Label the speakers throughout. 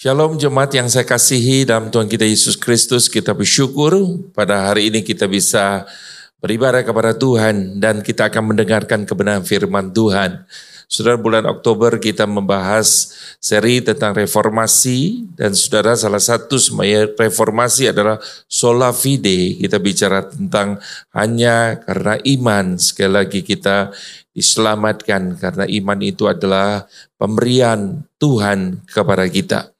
Speaker 1: Shalom jemaat yang saya kasihi dalam Tuhan kita Yesus Kristus, kita bersyukur pada hari ini kita bisa beribadah kepada Tuhan dan kita akan mendengarkan kebenaran firman Tuhan. Saudara bulan Oktober kita membahas seri tentang reformasi dan saudara salah satu semuanya reformasi adalah sola fide. Kita bicara tentang hanya karena iman. Sekali lagi kita diselamatkan karena iman itu adalah pemberian Tuhan kepada kita.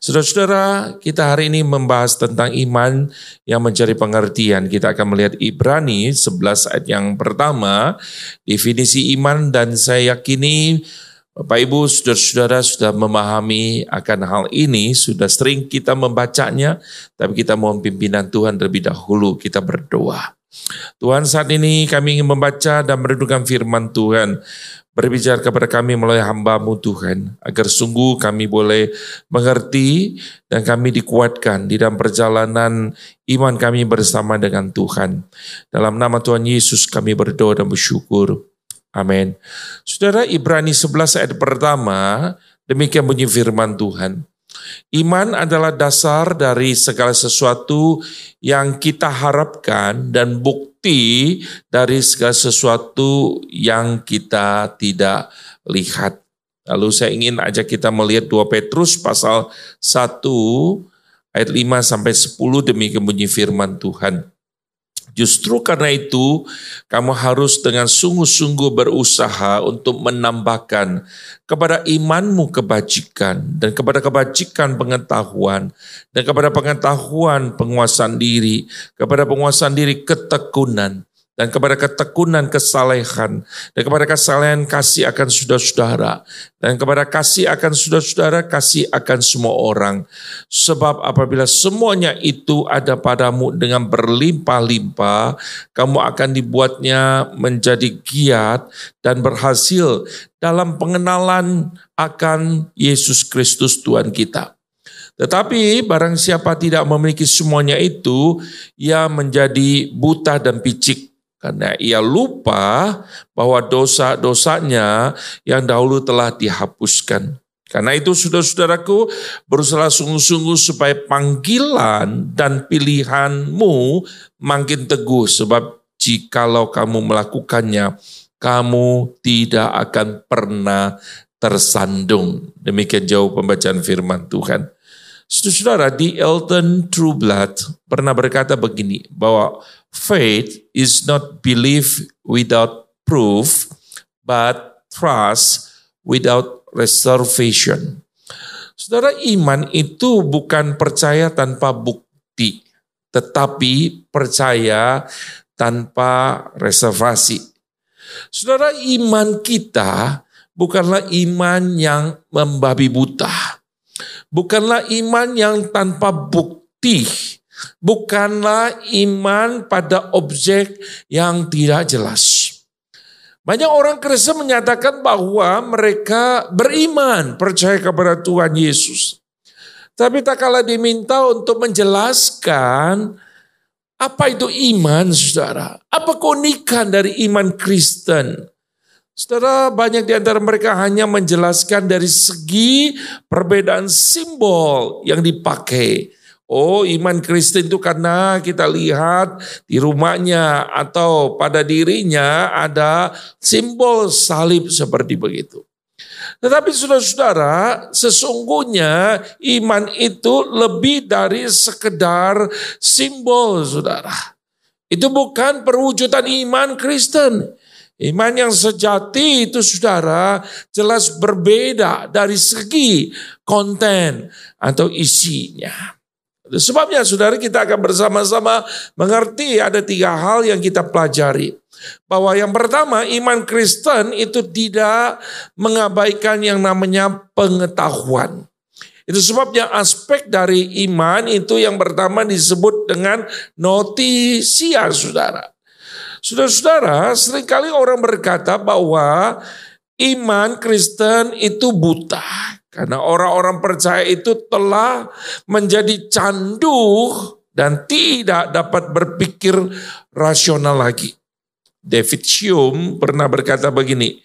Speaker 1: Saudara-saudara, kita hari ini membahas tentang iman yang mencari pengertian. Kita akan melihat Ibrani 11 ayat yang pertama, definisi iman dan saya yakini Bapak Ibu, saudara-saudara sudah memahami akan hal ini, sudah sering kita membacanya, tapi kita mohon pimpinan Tuhan terlebih dahulu, kita berdoa. Tuhan saat ini kami ingin membaca dan merenungkan firman Tuhan. Berbicara kepada kami melalui hambamu Tuhan. Agar sungguh kami boleh mengerti dan kami dikuatkan di dalam perjalanan iman kami bersama dengan Tuhan. Dalam nama Tuhan Yesus kami berdoa dan bersyukur. Amin. Saudara Ibrani 11 ayat pertama, demikian bunyi firman Tuhan. Iman adalah dasar dari segala sesuatu yang kita harapkan dan bukti dari segala sesuatu yang kita tidak lihat. Lalu saya ingin ajak kita melihat 2 Petrus pasal 1 ayat 5 sampai 10 demi bunyi firman Tuhan. Justru karena itu, kamu harus dengan sungguh-sungguh berusaha untuk menambahkan kepada imanmu kebajikan, dan kepada kebajikan pengetahuan, dan kepada pengetahuan penguasaan diri, kepada penguasaan diri ketekunan, dan kepada ketekunan kesalehan, dan kepada kesalehan kasih akan saudara-saudara, dan kepada kasih akan saudara-saudara, kasih akan semua orang. Sebab apabila semuanya itu ada padamu dengan berlimpah-limpah, kamu akan dibuatnya menjadi giat dan berhasil dalam pengenalan akan Yesus Kristus Tuhan kita. Tetapi barang siapa tidak memiliki semuanya itu, ia menjadi buta dan picik karena ia lupa bahwa dosa-dosanya yang dahulu telah dihapuskan. Karena itu saudara-saudaraku berusaha sungguh-sungguh supaya panggilan dan pilihanmu makin teguh. Sebab jikalau kamu melakukannya, kamu tidak akan pernah tersandung. Demikian jauh pembacaan firman Tuhan. Saudara, di Elton Trueblood pernah berkata begini, bahwa faith is not belief without proof, but trust without reservation. Saudara, iman itu bukan percaya tanpa bukti, tetapi percaya tanpa reservasi. Saudara, iman kita bukanlah iman yang membabi buta bukanlah iman yang tanpa bukti, bukanlah iman pada objek yang tidak jelas. Banyak orang Kristen menyatakan bahwa mereka beriman, percaya kepada Tuhan Yesus. Tapi tak kalah diminta untuk menjelaskan apa itu iman, saudara. Apa keunikan dari iman Kristen? Saudara, banyak di antara mereka hanya menjelaskan dari segi perbedaan simbol yang dipakai. Oh, iman Kristen itu karena kita lihat di rumahnya atau pada dirinya ada simbol salib seperti begitu. Tetapi saudara-saudara, sesungguhnya iman itu lebih dari sekedar simbol, saudara. Itu bukan perwujudan iman Kristen. Iman yang sejati itu saudara jelas berbeda dari segi konten atau isinya. Sebabnya saudara kita akan bersama-sama mengerti ada tiga hal yang kita pelajari. Bahwa yang pertama iman Kristen itu tidak mengabaikan yang namanya pengetahuan. Itu sebabnya aspek dari iman itu yang pertama disebut dengan notisia saudara. Saudara-saudara, sering kali orang berkata bahwa iman Kristen itu buta. Karena orang-orang percaya itu telah menjadi candu dan tidak dapat berpikir rasional lagi. David Hume pernah berkata begini,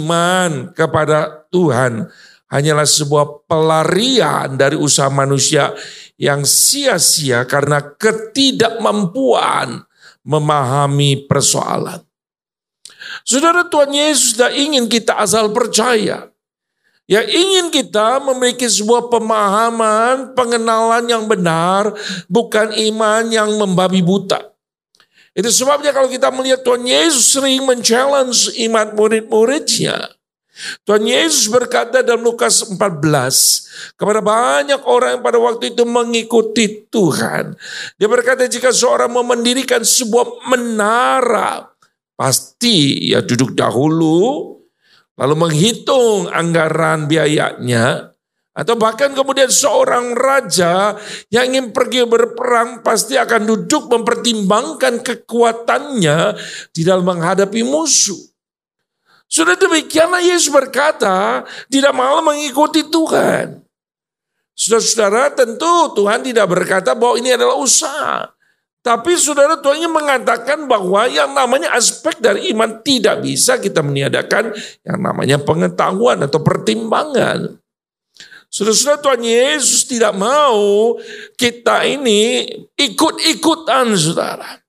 Speaker 1: iman kepada Tuhan hanyalah sebuah pelarian dari usaha manusia yang sia-sia karena ketidakmampuan memahami persoalan. Saudara Tuhan Yesus tidak ingin kita asal percaya. Ya ingin kita memiliki sebuah pemahaman, pengenalan yang benar, bukan iman yang membabi buta. Itu sebabnya kalau kita melihat Tuhan Yesus sering men-challenge iman murid-muridnya. Tuhan Yesus berkata dalam Lukas 14 kepada banyak orang yang pada waktu itu mengikuti Tuhan. Dia berkata jika seorang mau mendirikan sebuah menara, pasti ya duduk dahulu, lalu menghitung anggaran biayanya, atau bahkan kemudian seorang raja yang ingin pergi berperang pasti akan duduk mempertimbangkan kekuatannya di dalam menghadapi musuh. Sudah demikianlah Yesus berkata, tidak malah mengikuti Tuhan. Saudara-saudara tentu Tuhan tidak berkata bahwa ini adalah usaha. Tapi saudara Tuhan ingin mengatakan bahwa yang namanya aspek dari iman tidak bisa kita meniadakan yang namanya pengetahuan atau pertimbangan. Saudara-saudara Tuhan Yesus tidak mau kita ini ikut-ikutan saudara.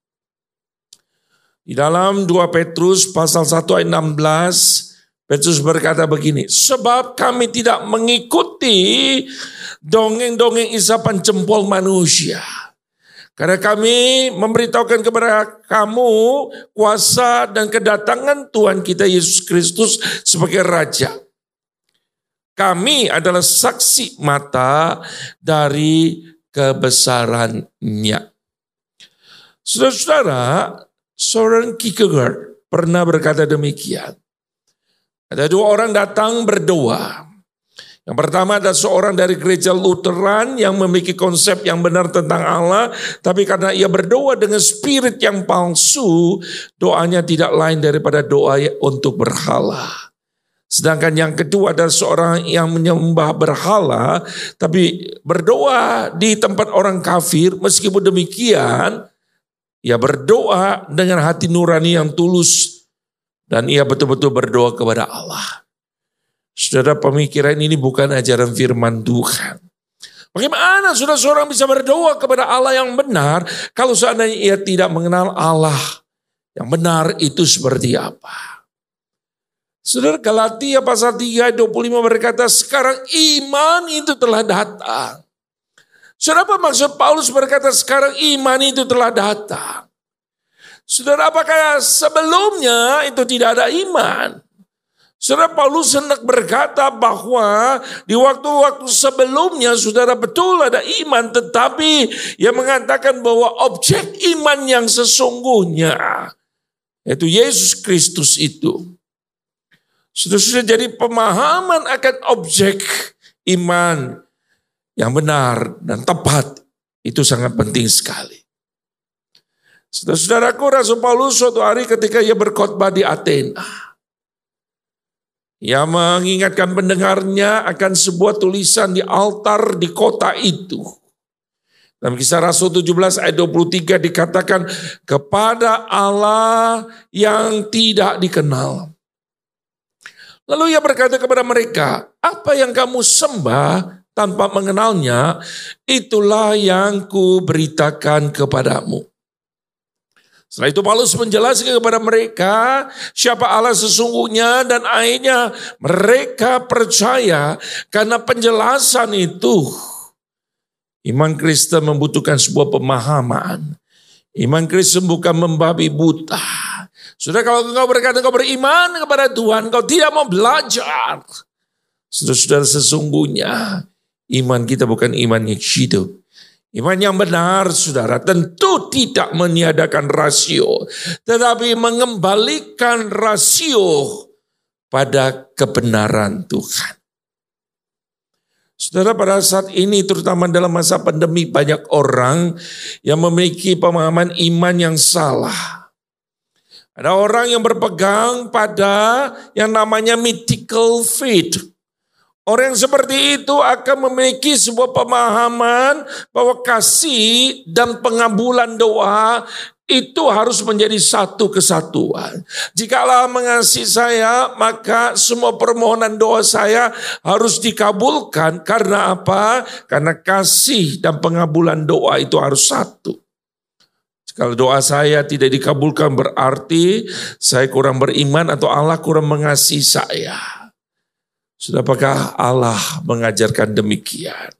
Speaker 1: Di dalam 2 Petrus pasal 1 ayat 16, Petrus berkata begini, sebab kami tidak mengikuti dongeng-dongeng isapan jempol manusia. Karena kami memberitahukan kepada kamu kuasa dan kedatangan Tuhan kita Yesus Kristus sebagai Raja. Kami adalah saksi mata dari kebesarannya. Saudara-saudara, Soren Kierkegaard pernah berkata demikian. Ada dua orang datang berdoa. Yang pertama ada seorang dari gereja Lutheran yang memiliki konsep yang benar tentang Allah, tapi karena ia berdoa dengan spirit yang palsu, doanya tidak lain daripada doa untuk berhala. Sedangkan yang kedua adalah seorang yang menyembah berhala, tapi berdoa di tempat orang kafir, meskipun demikian, ia berdoa dengan hati nurani yang tulus dan ia betul-betul berdoa kepada Allah. Saudara pemikiran ini bukan ajaran firman Tuhan. Bagaimana sudah seorang bisa berdoa kepada Allah yang benar kalau seandainya ia tidak mengenal Allah yang benar itu seperti apa? Saudara Galatia pasal 3 25 berkata sekarang iman itu telah datang. Saudara apa maksud Paulus berkata sekarang iman itu telah datang? Saudara apakah sebelumnya itu tidak ada iman? Saudara Paulus hendak berkata bahwa di waktu-waktu sebelumnya saudara betul ada iman tetapi ia mengatakan bahwa objek iman yang sesungguhnya yaitu Yesus Kristus itu. Sudah sudah jadi pemahaman akan objek iman yang benar dan tepat itu sangat penting sekali. Saudara-saudaraku, Rasul Paulus suatu hari ketika ia berkhotbah di Athena, ia mengingatkan pendengarnya akan sebuah tulisan di altar di kota itu. Dalam kisah Rasul 17 ayat 23 dikatakan kepada Allah yang tidak dikenal. Lalu ia berkata kepada mereka, apa yang kamu sembah tanpa mengenalnya, itulah yang ku beritakan kepadamu. Setelah itu Paulus menjelaskan kepada mereka siapa Allah sesungguhnya dan akhirnya mereka percaya karena penjelasan itu. Iman Kristen membutuhkan sebuah pemahaman. Iman Kristen bukan membabi buta. Sudah kalau engkau berkata engkau beriman kepada Tuhan, engkau tidak mau belajar. Saudara-saudara sesungguhnya Iman kita bukan iman yang hidup. Iman yang benar, saudara, tentu tidak meniadakan rasio, tetapi mengembalikan rasio pada kebenaran Tuhan. Saudara, pada saat ini, terutama dalam masa pandemi, banyak orang yang memiliki pemahaman iman yang salah. Ada orang yang berpegang pada yang namanya mythical faith Orang yang seperti itu akan memiliki sebuah pemahaman bahwa kasih dan pengabulan doa itu harus menjadi satu kesatuan. Jika Allah mengasihi saya, maka semua permohonan doa saya harus dikabulkan. Karena apa? Karena kasih dan pengabulan doa itu harus satu. Kalau doa saya tidak dikabulkan berarti saya kurang beriman atau Allah kurang mengasihi saya. Sudah apakah Allah mengajarkan demikian?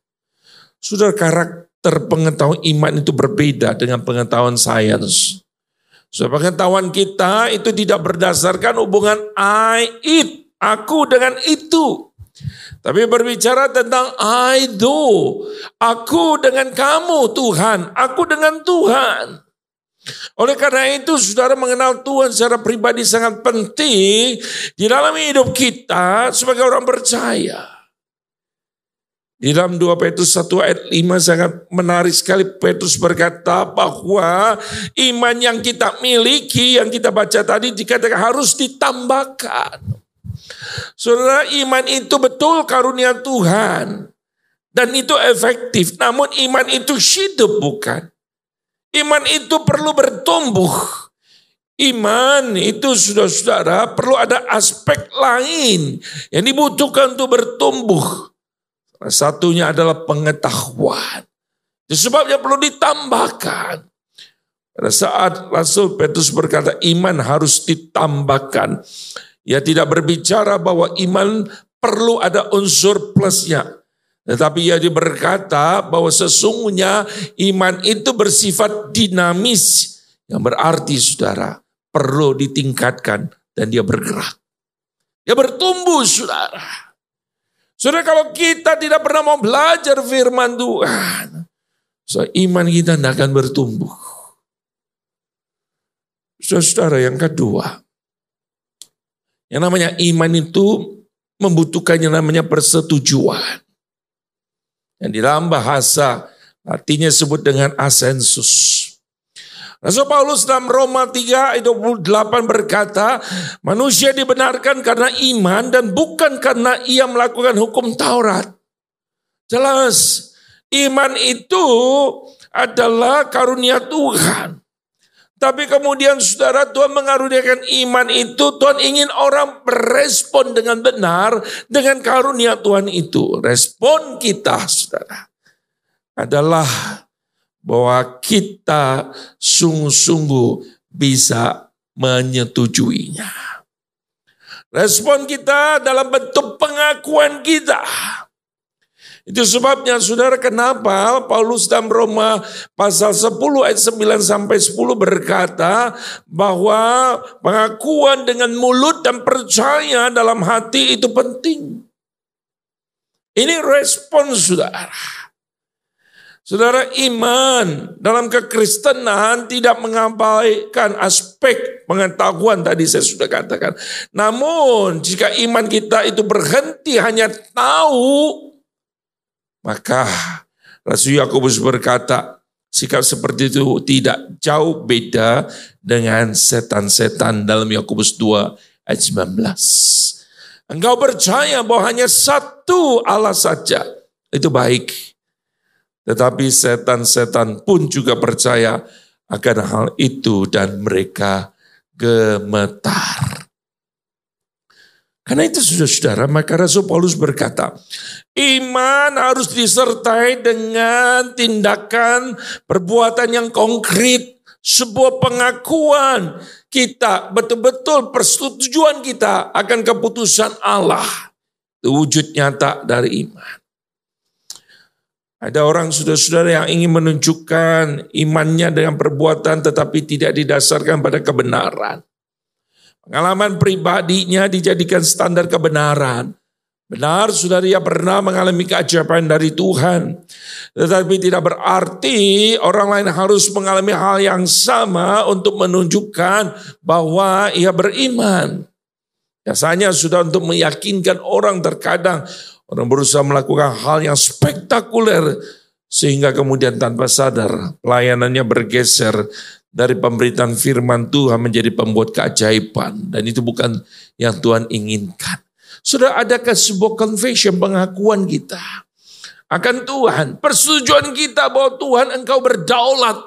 Speaker 1: Sudah karakter pengetahuan iman itu berbeda dengan pengetahuan sains. Sudah pengetahuan kita itu tidak berdasarkan hubungan I, it, aku dengan itu. Tapi berbicara tentang I do, aku dengan kamu Tuhan, aku dengan Tuhan. Oleh karena itu saudara mengenal Tuhan secara pribadi sangat penting di dalam hidup kita sebagai orang percaya. Di dalam 2 Petrus 1 ayat 5 sangat menarik sekali Petrus berkata bahwa iman yang kita miliki yang kita baca tadi dikatakan harus ditambahkan. Saudara iman itu betul karunia Tuhan dan itu efektif namun iman itu hidup bukan. Iman itu perlu bertumbuh. Iman itu sudah saudara perlu ada aspek lain yang dibutuhkan untuk bertumbuh. Satunya adalah pengetahuan. Itu sebabnya perlu ditambahkan. Pada saat Rasul Petrus berkata iman harus ditambahkan. Ia tidak berbicara bahwa iman perlu ada unsur plusnya. Tetapi ia berkata bahwa sesungguhnya iman itu bersifat dinamis. Yang berarti saudara perlu ditingkatkan dan dia bergerak. Dia bertumbuh saudara. Saudara kalau kita tidak pernah mau belajar firman Tuhan. So, iman kita tidak akan bertumbuh. Saudara yang kedua. Yang namanya iman itu membutuhkan yang namanya persetujuan. Yang di dalam bahasa artinya disebut dengan asensus. Rasul Paulus dalam Roma 3 ayat 28 berkata, manusia dibenarkan karena iman dan bukan karena ia melakukan hukum Taurat. Jelas, iman itu adalah karunia Tuhan. Tapi kemudian saudara Tuhan mengaruniakan iman itu, Tuhan ingin orang berespon dengan benar dengan karunia Tuhan itu. Respon kita saudara adalah bahwa kita sungguh-sungguh bisa menyetujuinya. Respon kita dalam bentuk pengakuan kita. Itu sebabnya saudara kenapa Paulus dalam Roma pasal 10 ayat 9 sampai 10 berkata bahwa pengakuan dengan mulut dan percaya dalam hati itu penting. Ini respon saudara. Saudara iman dalam kekristenan tidak mengabaikan aspek pengetahuan tadi saya sudah katakan. Namun jika iman kita itu berhenti hanya tahu maka Rasul Yakobus berkata, sikap seperti itu tidak jauh beda dengan setan-setan dalam Yakobus 2 ayat 19. Engkau percaya bahwa hanya satu Allah saja, itu baik. Tetapi setan-setan pun juga percaya akan hal itu dan mereka gemetar. Karena itu sudah saudara, maka Rasul Paulus berkata, iman harus disertai dengan tindakan perbuatan yang konkret, sebuah pengakuan kita betul-betul persetujuan kita akan keputusan Allah. Itu wujud nyata dari iman. Ada orang saudara-saudara yang ingin menunjukkan imannya dengan perbuatan tetapi tidak didasarkan pada kebenaran. Pengalaman pribadinya dijadikan standar kebenaran. Benar saudara ia pernah mengalami keajaiban dari Tuhan. Tetapi tidak berarti orang lain harus mengalami hal yang sama untuk menunjukkan bahwa ia beriman. Biasanya sudah untuk meyakinkan orang terkadang orang berusaha melakukan hal yang spektakuler sehingga kemudian tanpa sadar pelayanannya bergeser dari pemberitaan firman Tuhan menjadi pembuat keajaiban. Dan itu bukan yang Tuhan inginkan. Sudah adakah sebuah confession pengakuan kita? akan Tuhan. Persetujuan kita bahwa Tuhan engkau berdaulat.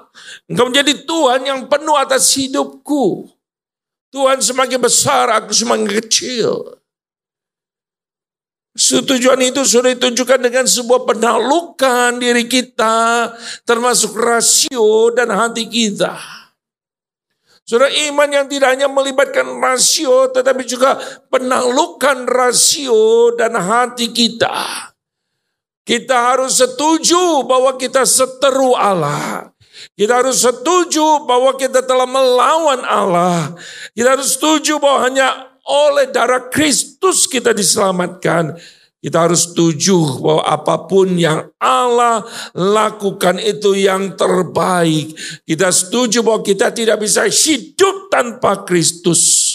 Speaker 1: Engkau menjadi Tuhan yang penuh atas hidupku. Tuhan semakin besar, aku semakin kecil. Setujuan itu sudah ditunjukkan dengan sebuah penaklukan diri kita, termasuk rasio dan hati kita. Saudara iman yang tidak hanya melibatkan rasio, tetapi juga penaklukan rasio dan hati kita. Kita harus setuju bahwa kita seteru Allah. Kita harus setuju bahwa kita telah melawan Allah. Kita harus setuju bahwa hanya oleh darah Kristus kita diselamatkan. Kita harus setuju bahwa apa pun yang Allah lakukan itu yang terbaik. Kita setuju bahwa kita tidak bisa hidup tanpa Kristus.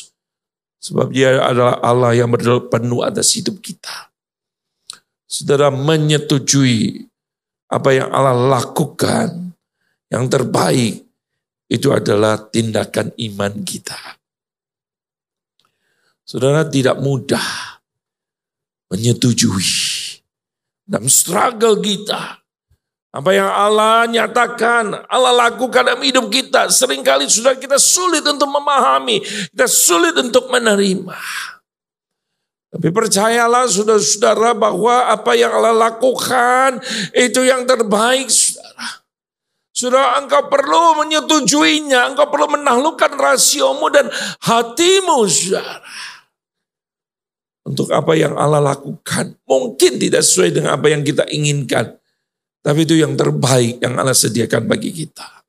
Speaker 1: Sebab dia adalah Allah yang penuh atas hidup kita. Saudara menyetujui apa yang Allah lakukan yang terbaik itu adalah tindakan iman kita. Saudara tidak mudah menyetujui dalam struggle kita. Apa yang Allah nyatakan, Allah lakukan dalam hidup kita. Seringkali sudah kita sulit untuk memahami, kita sulit untuk menerima. Tapi percayalah saudara-saudara bahwa apa yang Allah lakukan itu yang terbaik saudara. Sudah engkau perlu menyetujuinya, engkau perlu menaklukkan rasiomu dan hatimu saudara untuk apa yang Allah lakukan. Mungkin tidak sesuai dengan apa yang kita inginkan. Tapi itu yang terbaik yang Allah sediakan bagi kita.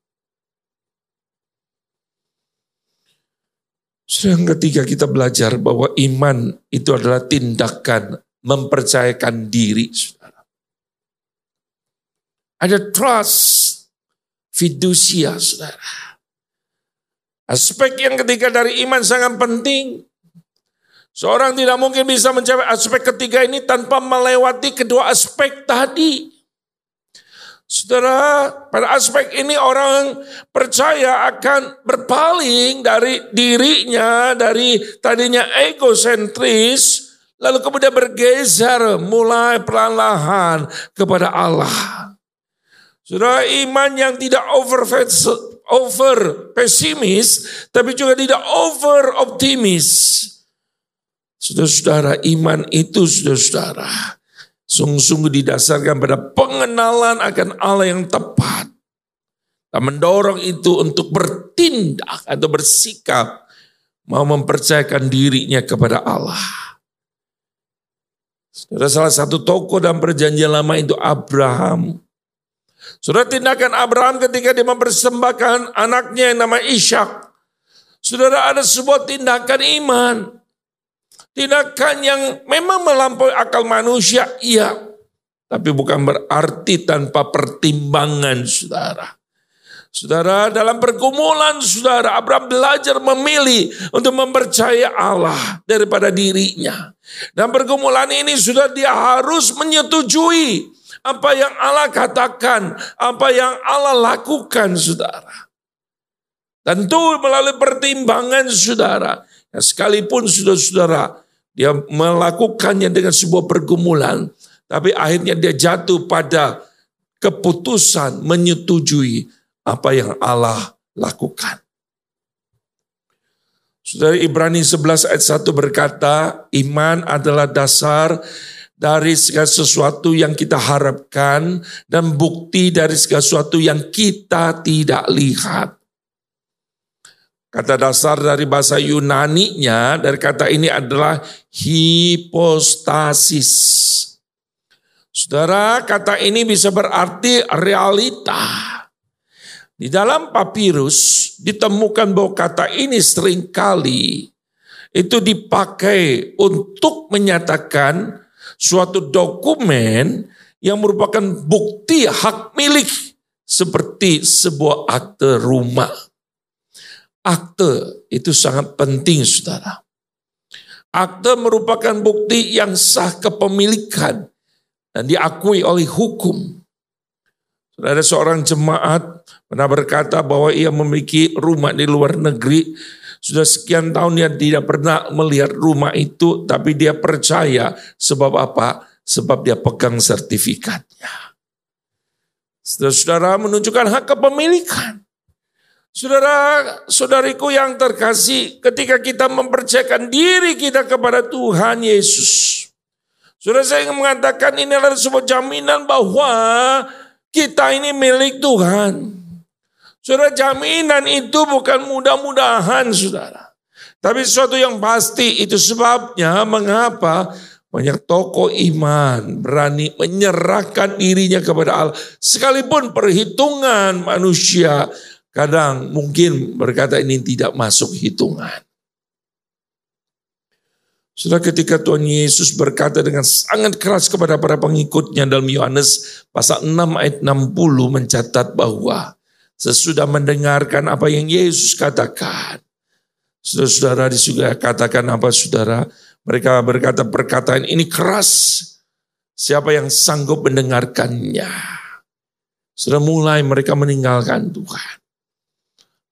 Speaker 1: Yang ketiga kita belajar bahwa iman itu adalah tindakan mempercayakan diri. Saudara. Ada trust, fidusia saudara. Aspek yang ketiga dari iman sangat penting. Seorang tidak mungkin bisa mencapai aspek ketiga ini tanpa melewati kedua aspek tadi. Saudara, pada aspek ini orang percaya akan berpaling dari dirinya, dari tadinya egosentris, lalu kemudian bergeser mulai perlahan kepada Allah. Saudara, iman yang tidak over over pesimis, tapi juga tidak over optimis. Saudara-saudara, iman itu saudara-saudara sungguh-sungguh didasarkan pada pengenalan akan Allah yang tepat. Dan mendorong itu untuk bertindak atau bersikap mau mempercayakan dirinya kepada Allah. Saudara salah satu tokoh dalam perjanjian lama itu Abraham. Saudara tindakan Abraham ketika dia mempersembahkan anaknya yang nama Ishak. Saudara ada sebuah tindakan iman. Tindakan yang memang melampaui akal manusia, iya. Tapi bukan berarti tanpa pertimbangan, saudara. Saudara, dalam pergumulan saudara, Abraham belajar memilih untuk mempercaya Allah daripada dirinya. Dan pergumulan ini sudah dia harus menyetujui apa yang Allah katakan, apa yang Allah lakukan, saudara. Tentu melalui pertimbangan saudara. Ya, sekalipun saudara-saudara dia melakukannya dengan sebuah pergumulan. Tapi akhirnya dia jatuh pada keputusan menyetujui apa yang Allah lakukan. Saudara Ibrani 11 ayat 1 berkata, iman adalah dasar dari segala sesuatu yang kita harapkan dan bukti dari segala sesuatu yang kita tidak lihat. Kata dasar dari bahasa Yunani-nya dari kata ini adalah hipostasis. Saudara, kata ini bisa berarti realita. Di dalam papirus ditemukan bahwa kata ini sering kali itu dipakai untuk menyatakan suatu dokumen yang merupakan bukti hak milik seperti sebuah akte rumah. Akte itu sangat penting saudara. Akte merupakan bukti yang sah kepemilikan dan diakui oleh hukum. Ada seorang jemaat pernah berkata bahwa ia memiliki rumah di luar negeri. Sudah sekian tahun dia tidak pernah melihat rumah itu, tapi dia percaya sebab apa? sebab dia pegang sertifikatnya. Saudara-saudara menunjukkan hak kepemilikan. Saudara, saudariku yang terkasih, ketika kita mempercayakan diri kita kepada Tuhan Yesus. Saudara saya ingin mengatakan ini adalah sebuah jaminan bahwa kita ini milik Tuhan. Saudara jaminan itu bukan mudah-mudahan saudara. Tapi sesuatu yang pasti itu sebabnya mengapa banyak tokoh iman berani menyerahkan dirinya kepada Allah. Sekalipun perhitungan manusia kadang mungkin berkata ini tidak masuk hitungan. Sudah ketika Tuhan Yesus berkata dengan sangat keras kepada para pengikutnya dalam Yohanes pasal 6 ayat 60 mencatat bahwa sesudah mendengarkan apa yang Yesus katakan. Saudara-saudara di katakan apa saudara? Mereka berkata perkataan ini keras. Siapa yang sanggup mendengarkannya? Sudah mulai mereka meninggalkan Tuhan.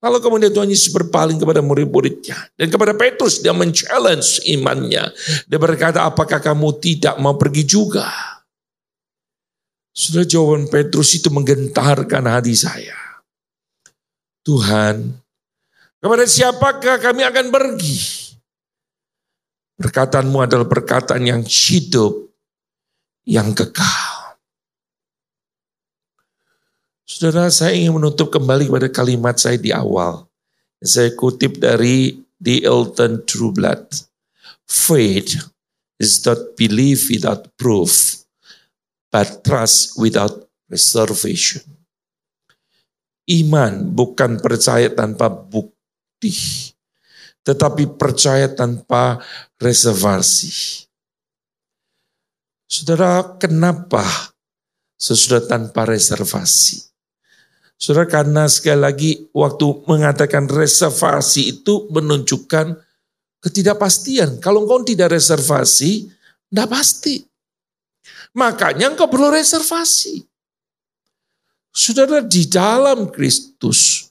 Speaker 1: Lalu kemudian Tuhan Yesus berpaling kepada murid-muridnya. Dan kepada Petrus dia men-challenge imannya. Dia berkata apakah kamu tidak mau pergi juga? Sudah jawaban Petrus itu menggentarkan hati saya. Tuhan, kepada siapakah kami akan pergi? Perkataanmu adalah perkataan yang hidup, yang kekal. Saudara, saya ingin menutup kembali pada kalimat saya di awal. Saya kutip dari The Elton Trueblood. Faith is not belief without proof, but trust without reservation. Iman bukan percaya tanpa bukti, tetapi percaya tanpa reservasi. Saudara, kenapa sesudah tanpa reservasi? Saudara, karena sekali lagi waktu mengatakan reservasi itu menunjukkan ketidakpastian. Kalau engkau tidak reservasi, tidak pasti. Makanya engkau perlu reservasi. Saudara, di dalam Kristus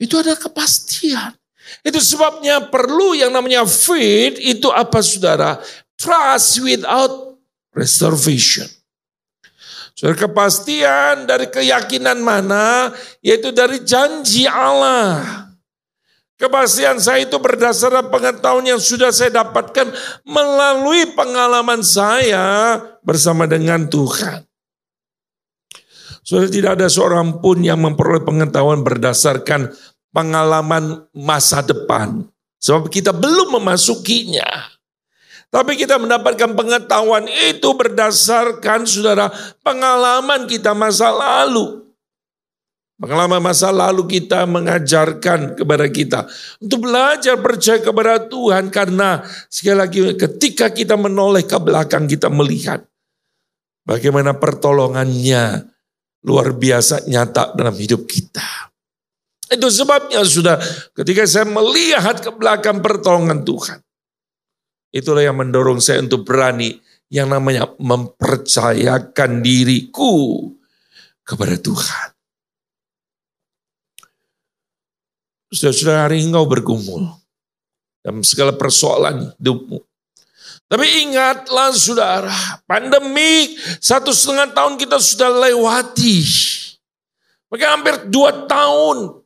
Speaker 1: itu ada kepastian. Itu sebabnya perlu yang namanya faith itu apa saudara? Trust without reservation. Saudara kepastian dari keyakinan mana? Yaitu dari janji Allah. Kepastian saya itu berdasarkan pengetahuan yang sudah saya dapatkan melalui pengalaman saya bersama dengan Tuhan. Sudah tidak ada seorang pun yang memperoleh pengetahuan berdasarkan pengalaman masa depan. Sebab kita belum memasukinya. Tapi kita mendapatkan pengetahuan itu berdasarkan saudara pengalaman kita masa lalu. Pengalaman masa lalu kita mengajarkan kepada kita untuk belajar percaya kepada Tuhan karena sekali lagi ketika kita menoleh ke belakang kita melihat bagaimana pertolongannya luar biasa nyata dalam hidup kita. Itu sebabnya sudah ketika saya melihat ke belakang pertolongan Tuhan. Itulah yang mendorong saya untuk berani yang namanya mempercayakan diriku kepada Tuhan. Sudah-sudah hari engkau bergumul dalam segala persoalan hidupmu. Tapi ingatlah saudara, pandemi satu setengah tahun kita sudah lewati. Maka hampir dua tahun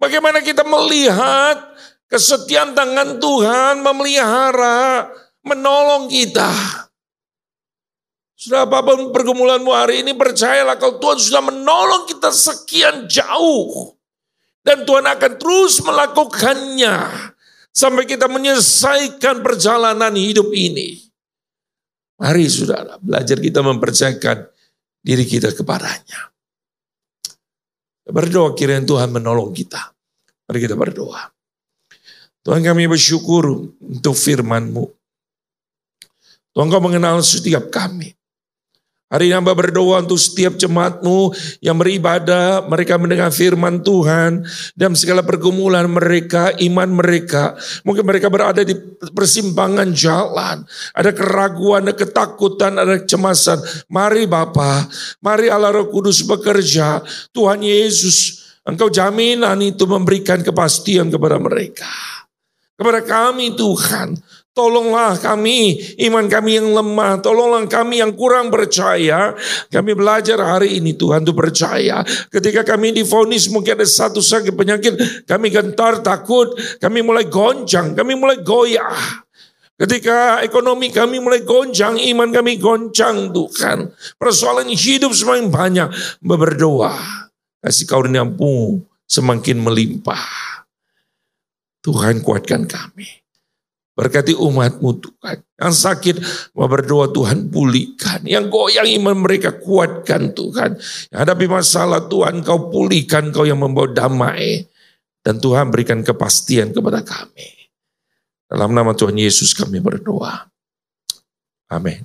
Speaker 1: Bagaimana kita melihat kesetiaan tangan Tuhan memelihara, menolong kita. Sudah apa pun pergumulanmu hari ini percayalah kalau Tuhan sudah menolong kita sekian jauh. Dan Tuhan akan terus melakukannya. Sampai kita menyelesaikan perjalanan hidup ini. Mari saudara belajar kita mempercayakan diri kita kepadanya. Berdoa kiranya Tuhan menolong kita. Mari kita berdoa. Tuhan kami bersyukur untuk firman-Mu. Tuhan kau mengenal setiap kami. Hari ini hamba berdoa untuk setiap jemaatmu yang beribadah, mereka mendengar firman Tuhan, dan segala pergumulan mereka, iman mereka. Mungkin mereka berada di persimpangan jalan, ada keraguan, ada ketakutan, ada kecemasan. Mari Bapa, mari Allah Roh Kudus bekerja. Tuhan Yesus, Engkau jaminan itu memberikan kepastian kepada mereka. Kepada kami Tuhan, Tolonglah kami, iman kami yang lemah. Tolonglah kami yang kurang percaya. Kami belajar hari ini Tuhan untuk percaya. Ketika kami difonis mungkin ada satu sakit penyakit. Kami gentar, takut. Kami mulai goncang, kami mulai goyah. Ketika ekonomi kami mulai goncang, iman kami goncang Tuhan. Persoalan hidup semakin banyak. Berdoa. Kasih karuniamu semakin melimpah. Tuhan kuatkan kami. Berkati umatmu Tuhan. Yang sakit mau berdoa Tuhan pulihkan. Yang goyang iman mereka kuatkan Tuhan. Yang hadapi masalah Tuhan kau pulihkan. Kau yang membawa damai. Dan Tuhan berikan kepastian kepada kami. Dalam nama Tuhan Yesus kami berdoa. Amin.